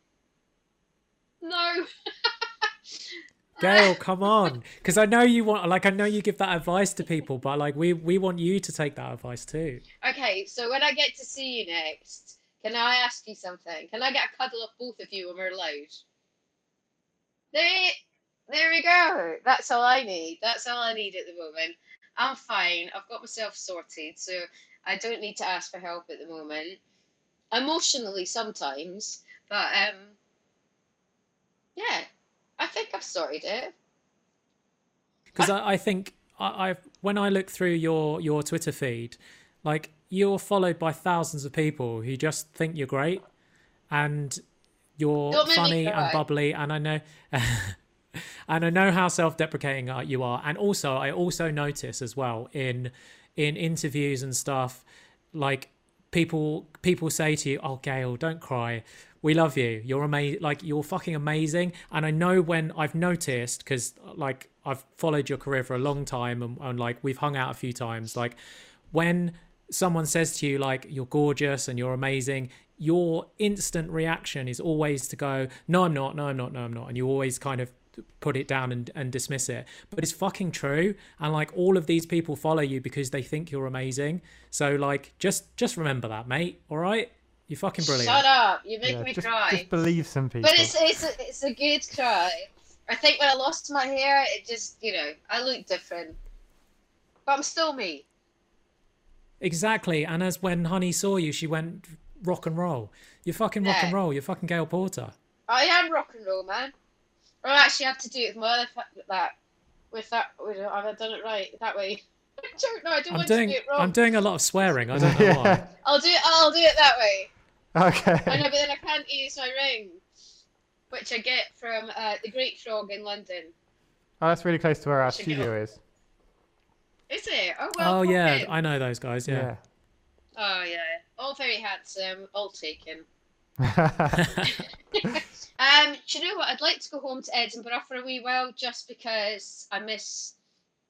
no. Gail, come on, because I know you want, like, I know you give that advice to people, but like, we we want you to take that advice too. Okay, so when I get to see you next, can I ask you something? Can I get a cuddle of both of you when we're allowed? There, there we go. That's all I need. That's all I need at the moment. I'm fine. I've got myself sorted, so I don't need to ask for help at the moment. Emotionally, sometimes, but um, yeah, I think I've sorted it. Because I, I think I, I when I look through your your Twitter feed, like you're followed by thousands of people who just think you're great, and you're Don't make me funny and bubbly, and I know. And I know how self-deprecating you are, and also I also notice as well in in interviews and stuff, like people people say to you, "Oh, Gail, don't cry. We love you. You're amazing. Like you're fucking amazing." And I know when I've noticed because like I've followed your career for a long time, and, and like we've hung out a few times. Like when someone says to you like you're gorgeous and you're amazing your instant reaction is always to go no i'm not no i'm not no i'm not and you always kind of put it down and, and dismiss it but it's fucking true and like all of these people follow you because they think you're amazing so like just just remember that mate all right you're fucking brilliant Shut up! You make Yeah, me just, cry. just believe some people. But it's it's a, it's a good cry. I think when I lost my hair, it just you know I look different, but I'm still me. Exactly and as when honey saw you she went rock and roll you're fucking rock and roll you're fucking gail porter I am rock and roll, man. I actually have to do it with my other fa- that with that. With, have I done it right that way? I don't know. I don't i'm want doing to do it wrong. i'm doing a lot of swearing i don't know why. I'll do it. I'll do it that way. Okay. I know, but then I can't use my ring, which I get from uh, the Great Frog in London. Oh, that's really close to where our studio is. Is it? Oh well. oh yeah in. i know those guys yeah. Oh yeah. All very handsome. All taken. Um, do you know what? I'd like to go home to Edinburgh for a wee while just because I miss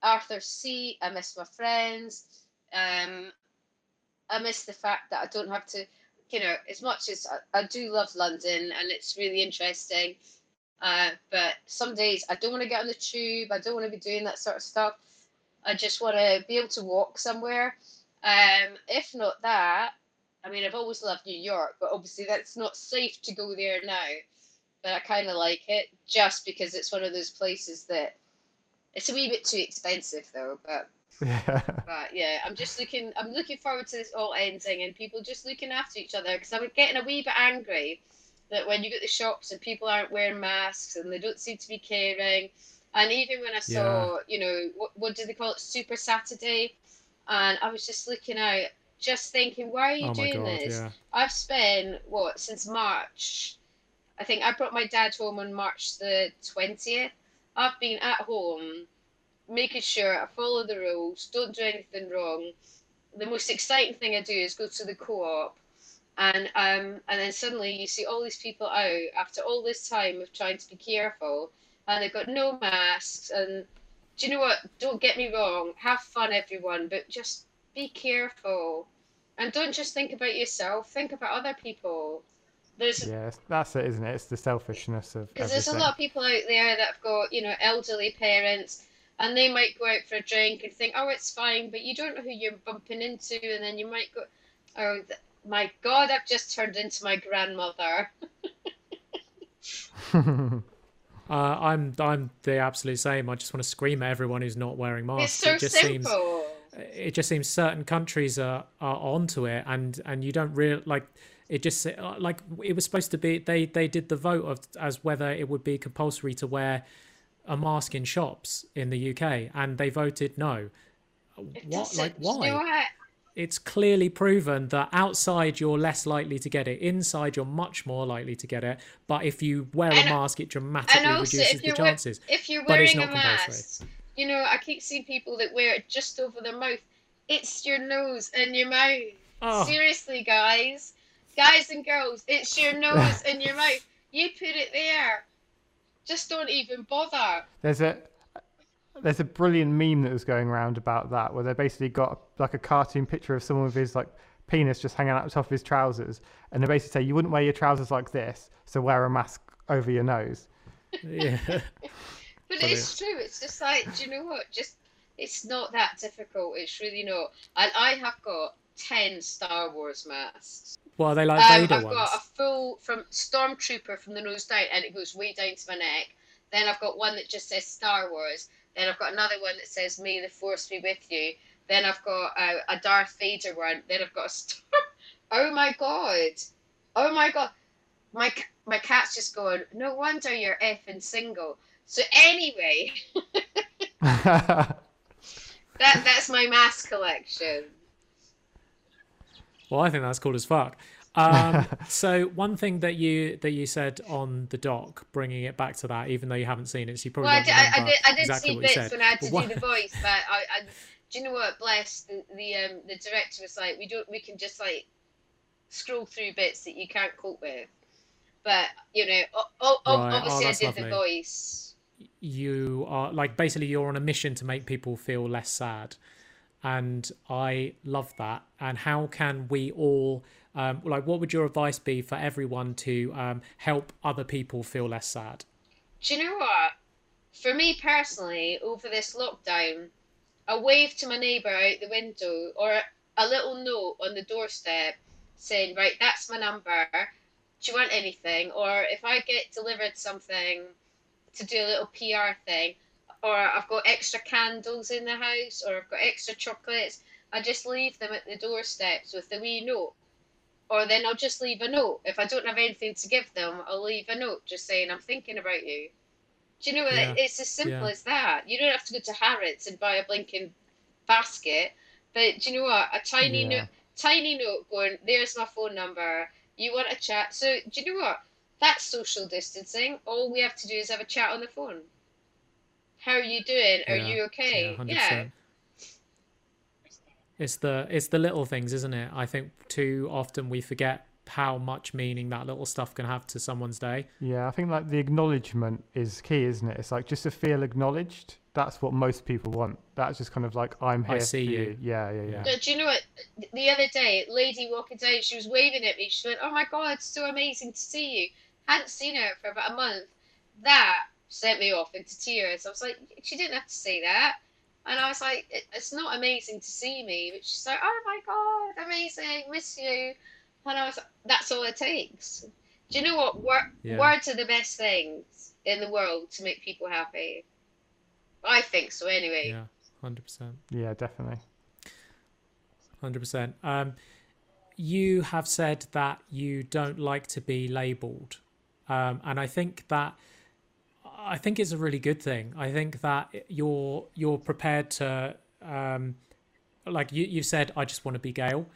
Arthur's Seat. I miss my friends. Um, I miss the fact that I don't have to, you know, as much as I, I do love London and it's really interesting. Uh, but some days I don't want to get on the tube. I don't want to be doing that sort of stuff. I just want to be able to walk somewhere. Um, if not that, I mean, I've always loved New York, but obviously that's not safe to go there now. But I kind of like it just because it's one of those places that it's a wee bit too expensive though. But yeah. but yeah, I'm just looking. I'm looking forward to this all ending and people just looking after each other because I'm getting a wee bit angry that when you go to the shops and people aren't wearing masks and they don't seem to be caring. And even when I saw, you know, what, what do they call it, Super Saturday, and I was just looking out, just thinking, why are you oh doing god this? yeah I've spent what since March. I think I brought my dad home on March the twentieth. I've been at home, making sure I follow the rules, don't do anything wrong. The most exciting thing I do is go to the co-op, and um, and then suddenly you see all these people out after all this time of trying to be careful, and they've got no masks. And do you know what? Don't get me wrong, have fun, everyone, but just be careful. And don't just think about yourself, think about other people. There's Yeah, that's it, isn't it? It's the selfishness of because there's a lot of people out there that have got, you know, elderly parents and they might go out for a drink and think, oh, it's fine, but you don't know who you're bumping into, and then you might go, oh, th- my God, I've just turned into my grandmother. Uh, I'm I'm the absolute same. I just want to scream at everyone who's not wearing masks. it's so it just simple. seems it just seems certain countries are are onto it, and and you don't real like it. Just like it was supposed to be. They they did the vote of as whether it would be compulsory to wear a mask in shops in the UK, and they voted no. It What like why? What? It's clearly proven that outside you're less likely to get it. Inside you're much more likely to get it. But if you wear a mask, it dramatically also, reduces if the you're, chances. if you're but it's wearing a compulsory. mask, you know, I keep seeing people that wear it just over their mouth. It's your nose and your mouth. Oh. Seriously, guys, guys and girls, it's your nose and your mouth. You put it there. Just don't even bother. There's a there's a brilliant meme that was going around about that where they basically got like a cartoon picture of someone with his like penis just hanging out the top of his trousers, and they basically say you wouldn't wear your trousers like this, so wear a mask over your nose. Yeah. But it's true. It's just like, do you know what? Just it's not that difficult. It's really not. And I have got ten Star Wars masks. Well, are they like Um, Vader I've ones? got a full from Stormtrooper from the nose down, and it goes way down to my neck. Then I've got one that just says Star Wars. Then I've got another one that says May the Force be with you. Then I've got a, a Darth Vader one. Then I've got a Star. Oh my god! Oh my god! My my cat's just going. No wonder you're effing single. So anyway, that that's my mask collection. Well, I think that's cool as fuck. Um, so one thing that you that you said on the doc, bringing it back to that, even though you haven't seen it, so you probably Well, I don't did, I, I did, I did exactly see what you bits said. when I had to what- do the voice, but I, I, do you know what? Bless the the, um, the director was like, we don't, we can just like scroll through bits that you can't cope with. But you know, o- o- o- Right. Oh, obviously I that's did the voice. you are like basically you're on a mission to make people feel less sad and i love that and how can we all um, like what would your advice be for everyone to um, help other people feel less sad Do you know what? For me personally, over this lockdown, a wave to my neighbour out the window or a little note on the doorstep saying, right, that's my number. Do you want anything? Or if I get delivered something to do a little PR thing, or I've got extra candles in the house, or I've got extra chocolates, I just leave them at the doorsteps with the wee note. Or then I'll just leave a note. If I don't have anything to give them, I'll leave a note just saying, I'm thinking about you. Do you know what? Yeah. It's as simple Yeah. as that. You don't have to go to Harrods and buy a blinking basket. But do you know what? A tiny Yeah. note, tiny note going, there's my phone number. You want a chat? So do you know what? That's social distancing. All we have to do is have a chat on the phone. How are you doing? Are you okay? yeah, 100%. Yeah. it's the it's the little things isn't it i think too often we forget how much meaning that little stuff can have to someone's day Yeah, I think like the acknowledgement is key, isn't it? It's like just to feel acknowledged. That's what most people want. That's just kind of like I'm here. I here. see for you. Yeah, yeah, yeah. Yeah. But do you know what? The other day, lady walking down, she was waving at me. She went, "Oh my god, it's so amazing to see you." Hadn't seen her for about a month. That sent me off into tears. I was like, she didn't have to say that. And I was like, "It- it's not amazing to see me, but she's like, "Oh my god, amazing, miss you." And I was, like, that's all it takes. Do you know what? Wor- Yeah. Words are the best things in the world to make people happy. I think so, anyway. yeah 100% Yeah, definitely. Hundred percent. Um, you have said that you don't like to be labelled, um, and I think that I think it's a really good thing. I think that you're you're prepared to, um, like you you said, I just want to be Gail,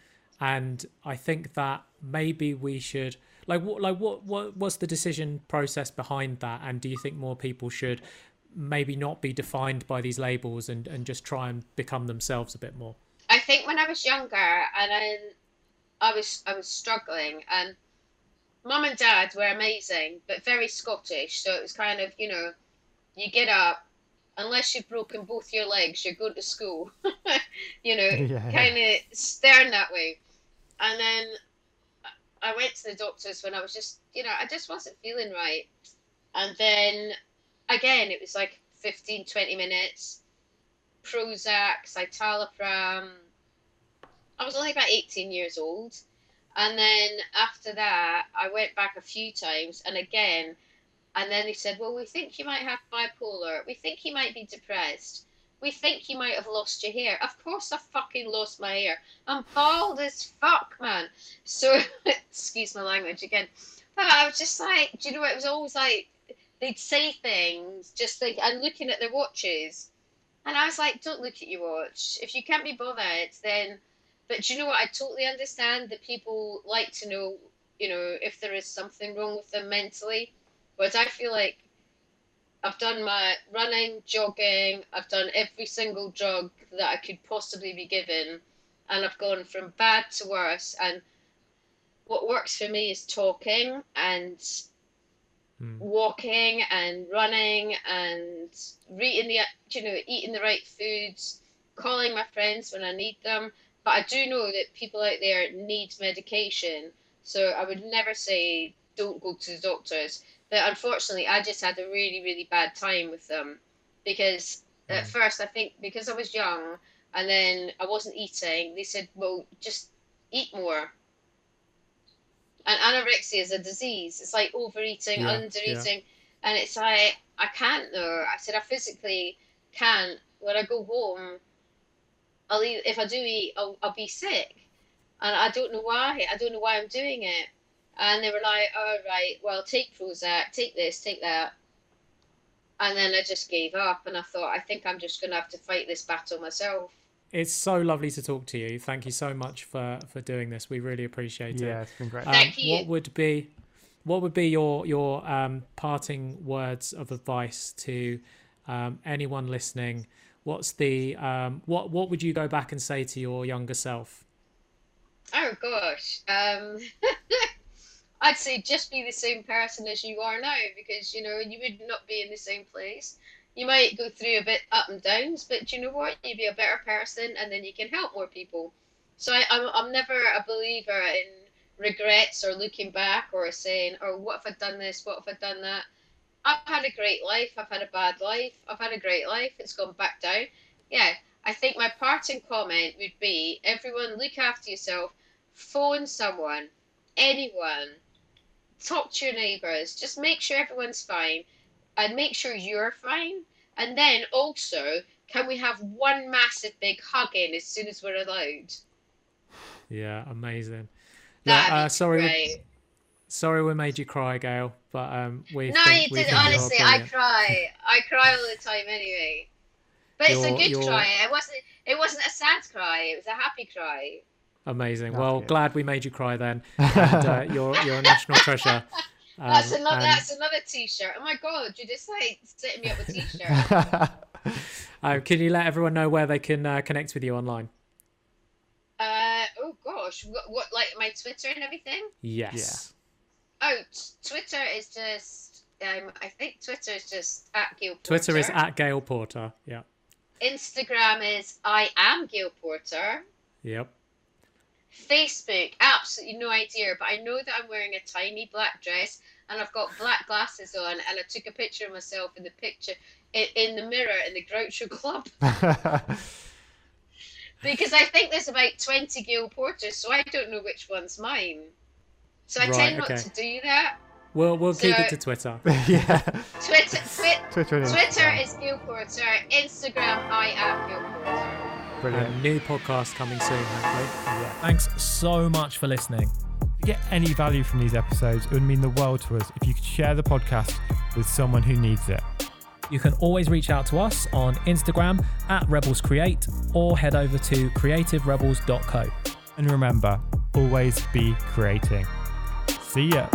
and I think that maybe we should like what like what what what's the decision process behind that, and do you think more people should maybe not be defined by these labels and and just try and become themselves a bit more? I think when I was younger and I, I was I was struggling and mum and dad were amazing but very Scottish so it was kind of you know you get up unless you've broken both your legs you're going to school you know Yeah. kind of stern that way and then I went to the doctors when I was just you know I just wasn't feeling right and then again it was like 15 20 minutes Prozac, citalopram. I was only about 18 years old. And then after that, I went back a few times and again. And then they said, Well, we think you might have bipolar. We think you might be depressed. We think you might have lost your hair. Of course, I fucking lost my hair. I'm bald as fuck, man. So, excuse my language again. But I was just like, do you know, what? it was always like they'd say things just like, and looking at their watches. And I was like, don't look at your watch. If you can't be bothered, then. But do you know what? I totally understand that people like to know, you know, if there is something wrong with them mentally. But I feel like I've done my running, jogging, I've done every single drug that I could possibly be given. And I've gone from bad to worse. And what works for me is talking and Hmm. walking and running and reading the you know eating the right foods calling my friends when i need them but I do know that people out there need medication. So I would never say don't go to the doctors. But unfortunately, I just had a really, really bad time with them because at mm. first I think because I was young and then I wasn't eating, they said, well, just eat more. And anorexia is a disease. It's like overeating, Yeah, undereating, and it's like I can't though. I said I physically can't. When I go home, I'll eat, if I do eat, I'll, I'll be sick, and I don't know why. I don't know why I'm doing it. And they were like, "All right, well, take Prozac, take this, take that." And then I just gave up, and I thought, I think I'm just gonna have to fight this battle myself. It's so lovely to talk to you. Thank you so much for for doing this. We really appreciate it. Yeah, it's been great. Um, Thank you. What would be what would be your your um, parting words of advice to um, anyone listening? What's the um, what what would you go back and say to your younger self? Oh gosh. Um, I'd say just be the same person as you are now because you know you would not be in the same place. You might go through a bit up and downs, but you know what? You'd be a better person, and then you can help more people. So I, I'm I'm never a believer in regrets or looking back or saying, "Oh, what if I'd done this? What if I'd done that?" I've had a great life. I've had a bad life. I've had a great life. It's gone back down. Yeah, I think my parting comment would be: everyone, look after yourself. Phone someone, anyone. Talk to your neighbours. Just make sure everyone's fine, and make sure you're fine. And then also, can we have one massive big hugging as soon as we're allowed? Yeah, amazing. That'd Yeah, uh, sorry, great. Sorry we made you cry, Gail, but um, we No, think, you we didn't. think you're Honestly, I cry. I cry all the time anyway. But it's a good you're- cry. It wasn't. It wasn't a sad cry. It was a happy cry. Amazing. That's well, good. glad we made you cry then. And uh, you're you're a national treasure. Um, That's another. and, That's another T-shirt. Oh my god! You're just like setting me up with T-shirt. uh, can you let everyone know where they can uh, connect with you online? uh oh gosh, what, what like my Twitter and everything? Yes. Oh, t- Twitter is just. Um, I think Twitter is just at Gail Porter. Twitter is at Gail Porter. Yeah. Instagram is I am Gail Porter. Yep. Facebook, absolutely no idea, but I know that I'm wearing a tiny black dress and I've got black glasses on, and I took a picture of myself in the picture in, in the mirror in the Groucho Club because I think there's about 20 Gail Porters, so I don't know which one's mine. So I Right, tend not okay. to do that. We'll we'll keep it to Twitter. yeah. Twitter, twi- Twitter and Twitter is Gail Porter. Instagram, I am Gail Porter. Brilliant. And new podcast coming soon, hopefully. Yeah. Thanks so much for listening. If you get any value from these episodes, it would mean the world to us if you could share the podcast with someone who needs it. You can always reach out to us on Instagram at Rebels Create or head over to creativerebels.co. And remember, always be creating. See ya.